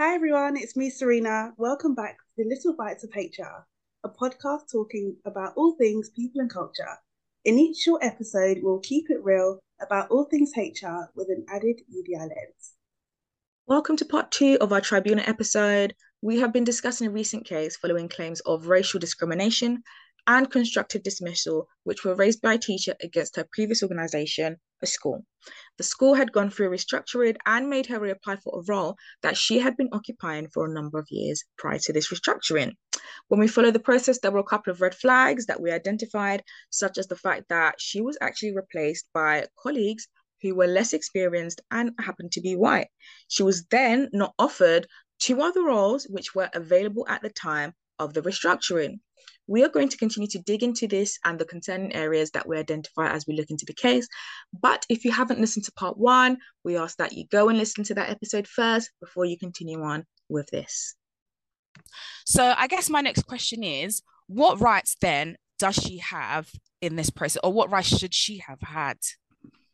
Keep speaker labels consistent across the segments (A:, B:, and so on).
A: Hi everyone, it's me, Serena. Welcome back to the Little Bites of HR, a podcast talking about all things people and culture. In each short episode, we'll keep it real about all things HR with an added EDI lens.
B: Welcome to part two of our tribunal episode. We have been discussing a recent case following claims of racial discrimination and constructive dismissal, which were raised by a teacher against her previous organisation, a school. The school had gone through restructuring and made her reapply for a role that she had been occupying for a number of years prior to this restructuring. When we followed the process, there were a couple of red flags that we identified, such as the fact that she was actually replaced by colleagues who were less experienced and happened to be white. She was then not offered two other roles which were available at the time of the restructuring. We are going to continue to dig into this and the concerning areas that we identify as we look into the case. But if you haven't listened to part one, we ask that you go and listen to that episode first before you continue on with this.
C: So, I guess my next question is what rights then does she have in this process, or what rights should she have had?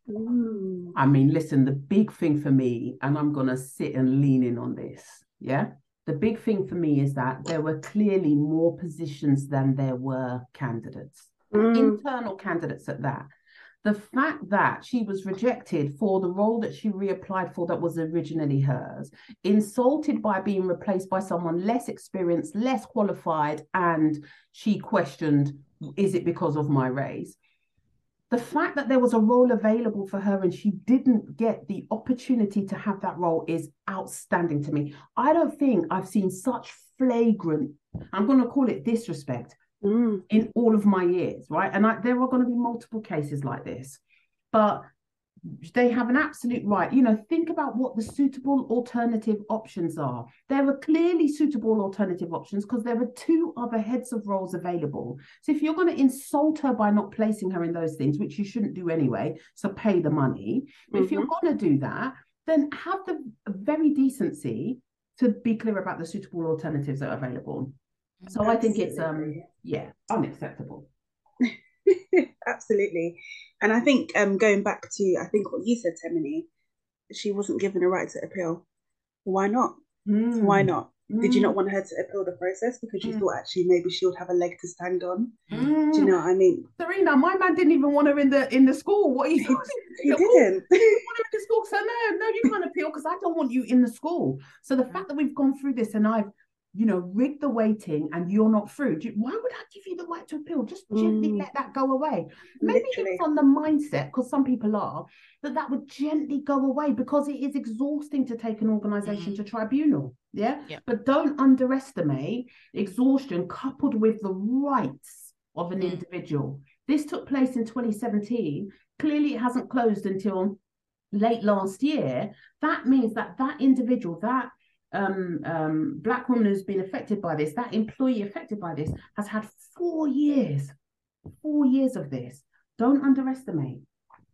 D: I mean, listen, the big thing for me, and I'm going to sit and lean in on this, yeah, the big thing for me is that there were clearly more positions than there were candidates, mm. internal candidates at that. The fact that she was rejected for the role that she reapplied for that was originally hers, insulted by being replaced by someone less experienced, less qualified, and she questioned, is it because of my race? The fact that there was a role available for her and she didn't get the opportunity to have that role is outstanding to me. I don't think I've seen such flagrant, I'm going to call it disrespect, mm. in all of my years, right? And I, there are going to be multiple cases like this. But they have an absolute right. You know, think about what the suitable alternative options are. There are clearly suitable alternative options because there are two other heads of roles available. So if you're going to insult her by not placing her in those things, which you shouldn't do anyway, so pay the money. But mm-hmm. if you're mm-hmm. going to do that, then have the very decency to be clear about the suitable alternatives that are available. So Absolutely. I think it's um yeah unacceptable.
A: Absolutely. And I think um, going back to I think what you said, Temini, she wasn't given a right to appeal. Why not? Mm. Why not? Mm. Did you not mm. want her to appeal the process because you mm. thought actually maybe she would have a leg to stand on? Mm. Do you know what I mean?
D: Serena, my man didn't even want her in the in the school. What are you
A: he, he didn't. he
D: want her in the school. So no, no, you can't appeal because I don't want you in the school. So the fact that we've gone through this and I've you know, rig the weighting and you're not through. You, why would I give you the right to appeal? Just gently mm. let that go away. Maybe Literally. it's on the mindset, because some people are, that that would gently go away because it is exhausting to take an organization mm. to tribunal. Yeah? yeah. But don't underestimate exhaustion coupled with the rights of an mm. individual. This took place in 2017. Clearly, it hasn't closed until late last year. That means that that individual, that um, um, black woman who's been affected by this, that employee affected by this, has had four years, four years of this. Don't underestimate.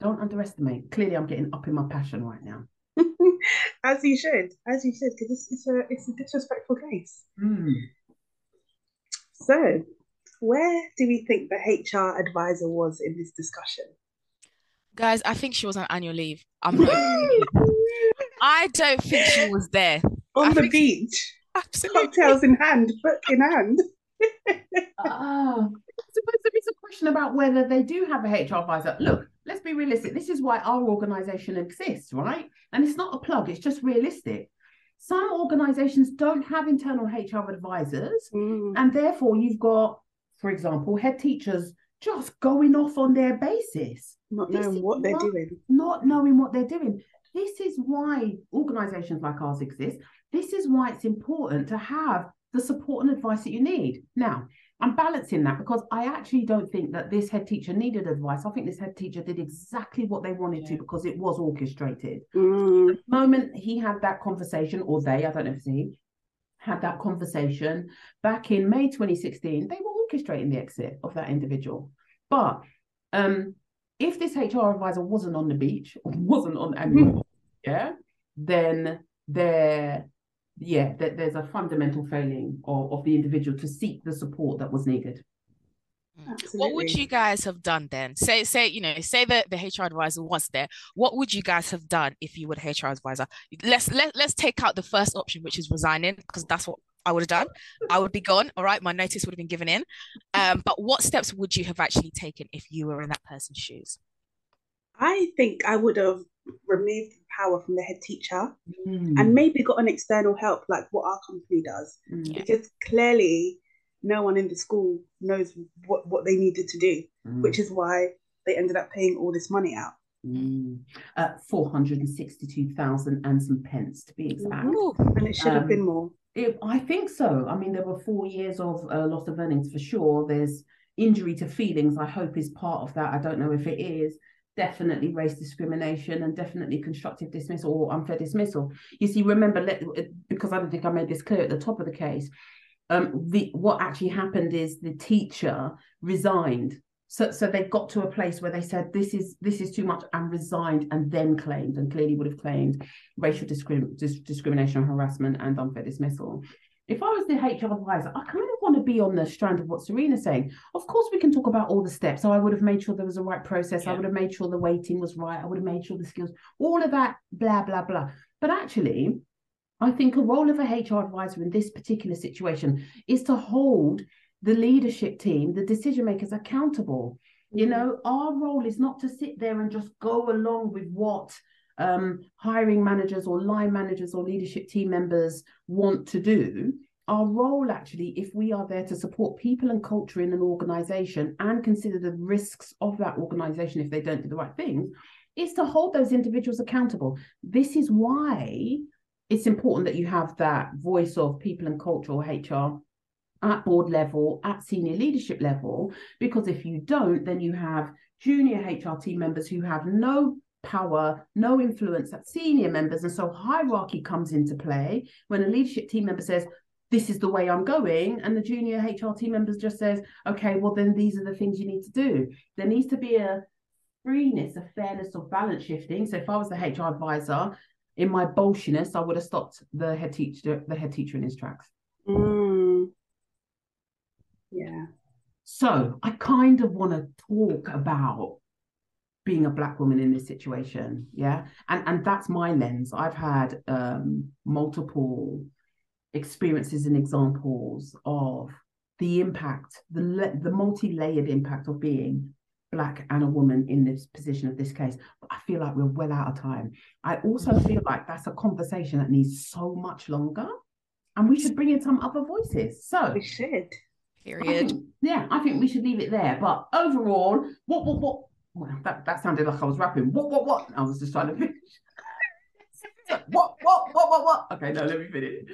D: Don't underestimate. Clearly, I'm getting up in my passion right now.
A: as you should, as you should, because it's, it's a it's a disrespectful case. Mm. So, where do we think the HR advisor was in this discussion?
C: Guys, I think she was on annual leave. I'm not. I don't think she was there
A: on the beach, absolutely. cocktails in hand, book in hand.
D: oh, I suppose there is a question about whether they do have a HR advisor. Look, let's be realistic. This is why our organization exists, right? And it's not a plug, it's just realistic. Some organizations don't have internal HR advisors, mm. and therefore you've got, for example, head teachers just going off on their basis.
A: Not knowing what they're
D: not,
A: doing.
D: Not knowing what they're doing. This is why organizations like ours exist. This is why it's important to have the support and advice that you need. Now, I'm balancing that because I actually don't think that this head teacher needed advice. I think this head teacher did exactly what they wanted to because it was orchestrated. Mm. The moment he had that conversation, or they, I don't know if it's he, had that conversation back in May 2016, they were orchestrating the exit of that individual. But um, if this HR advisor wasn't on the beach wasn't on annual, yeah, then there yeah, that there's a fundamental failing of, of the individual to seek the support that was needed.
C: Absolutely. What would you guys have done then? Say, say, you know, say that the HR advisor was there. What would you guys have done if you were the HR advisor? Let's let let's take out the first option, which is resigning, because that's what I would have done. I would be gone. All right, my notice would have been given in. Um, but what steps would you have actually taken if you were in that person's shoes?
A: I think I would have removed power from the head teacher mm. and maybe got an external help like what our company does, mm. because clearly no one in the school knows what, what they needed to do, mm. which is why they ended up paying all this money out.
D: Mm. Uh, 462,000 and some pence to be exact.
A: Ooh, and it should um, have been more.
D: It, I think so. I mean, there were four years of uh, loss of earnings for sure. There's injury to feelings, I hope, is part of that. I don't know if it is. Definitely race discrimination and definitely constructive dismissal or unfair dismissal. You see, remember, let, because I don't think I made this clear at the top of the case, um, the what actually happened is the teacher resigned. So, so they got to a place where they said this is this is too much and resigned and then claimed and clearly would have claimed racial discrim- discrimination, harassment, and unfair dismissal. If I was the HR advisor, I kind of want to be on the strand of what Serena's saying. Of course, we can talk about all the steps. So I would have made sure there was a right process. Yeah. I would have made sure the weighting was right. I would have made sure the skills, all of that, blah blah blah. But actually, I think a role of a HR advisor in this particular situation is to hold the leadership team, the decision makers accountable. You mm-hmm. know, our role is not to sit there and just go along with what um, hiring managers or line managers or leadership team members want to do. Our role, actually, if we are there to support people and culture in an organization and consider the risks of that organization if they don't do the right things, is to hold those individuals accountable. This is why it's important that you have that voice of people and culture or HR at board level, at senior leadership level, because if you don't, then you have junior HR team members who have no power, no influence at senior members. And so hierarchy comes into play when a leadership team member says, this is the way I'm going. And the junior HR team members just says, okay, well, then these are the things you need to do. There needs to be a freeness, a fairness of balance shifting. So if I was the HR advisor, in my bolshiness, I would have stopped the head teacher, the head teacher in his tracks.
A: Mm. Yeah.
D: So I kind of want to talk about being a black woman in this situation. Yeah. And and that's my lens. I've had um, multiple experiences and examples of the impact, the the multi-layered impact of being black and a woman in this position of this case but i feel like we're well out of time i also feel like that's a conversation that needs so much longer and we should bring in some other voices so
A: we should
C: period
D: I think, yeah i think we should leave it there but overall what what what well, that, that sounded like i was rapping what what what i was just trying to finish what what what what what okay no let me finish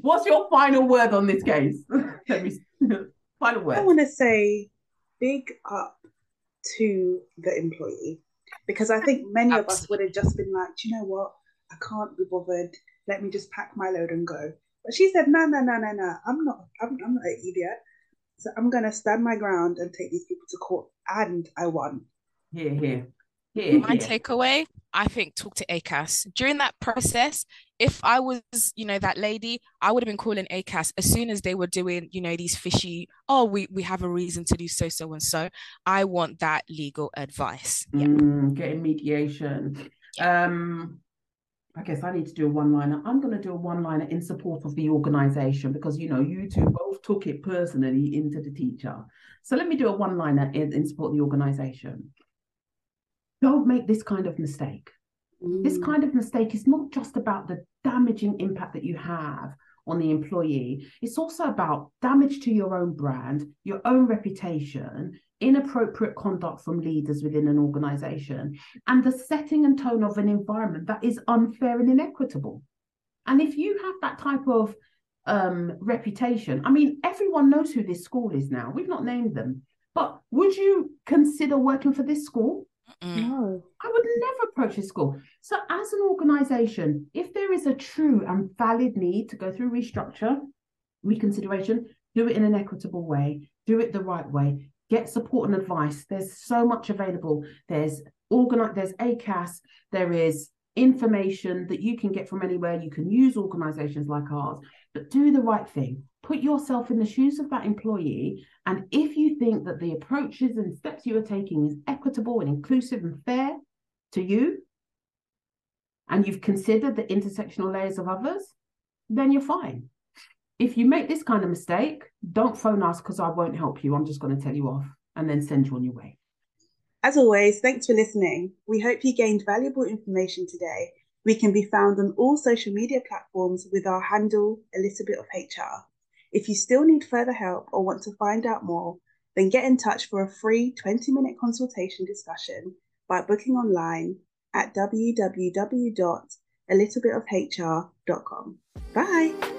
D: what's your final word on this case let me final word i
A: want to say big up to the employee because I think many Absolutely. of us would have just been like, you know what, I can't be bothered. Let me just pack my load and go. But she said, no, no, no, no, no. I'm not. I'm, I'm not an idiot. So I'm gonna stand my ground and take these people to court, and I won.
D: Here, here.
C: Here, my takeaway i think talk to acas during that process if i was you know that lady i would have been calling acas as soon as they were doing you know these fishy oh we we have a reason to do so so and so i want that legal advice.
D: Yeah. Mm, getting mediation. Um I guess I need to do a one liner. I'm going to do a one liner in support of the organization because you know you two both took it personally into the teacher. So let me do a one liner in, in support of the organization don't make this kind of mistake. Mm. This kind of mistake is not just about the damaging impact that you have on the employee, it's also about damage to your own brand, your own reputation, inappropriate conduct from leaders within an organization, and the setting and tone of an environment that is unfair and inequitable. And if you have that type of um, reputation, I mean, everyone knows who this school is now. We've not named them, but would you consider working for this school?
A: No.
D: I would never approach a school. So, as an organization, if there is a true and valid need to go through restructure, reconsideration, do it in an equitable way, do it the right way, get support and advice. There's so much available. There's organize there's ACAS, there is information that you can get from anywhere. You can use organizations like ours, but do the right thing. Put yourself in the shoes of that employee. And if you think that the approaches and steps you are taking is equitable and inclusive and fair to you, and you've considered the intersectional layers of others, then you're fine. If you make this kind of mistake, don't phone us because I won't help you. I'm just going to tell you off and then send you on your way.
A: As always, thanks for listening. We hope you gained valuable information today. We can be found on all social media platforms with our handle, A Little Bit of HR. If you still need further help or want to find out more, then get in touch for a free 20 minute consultation discussion by booking online at www.alittlebitofhr.com. Bye.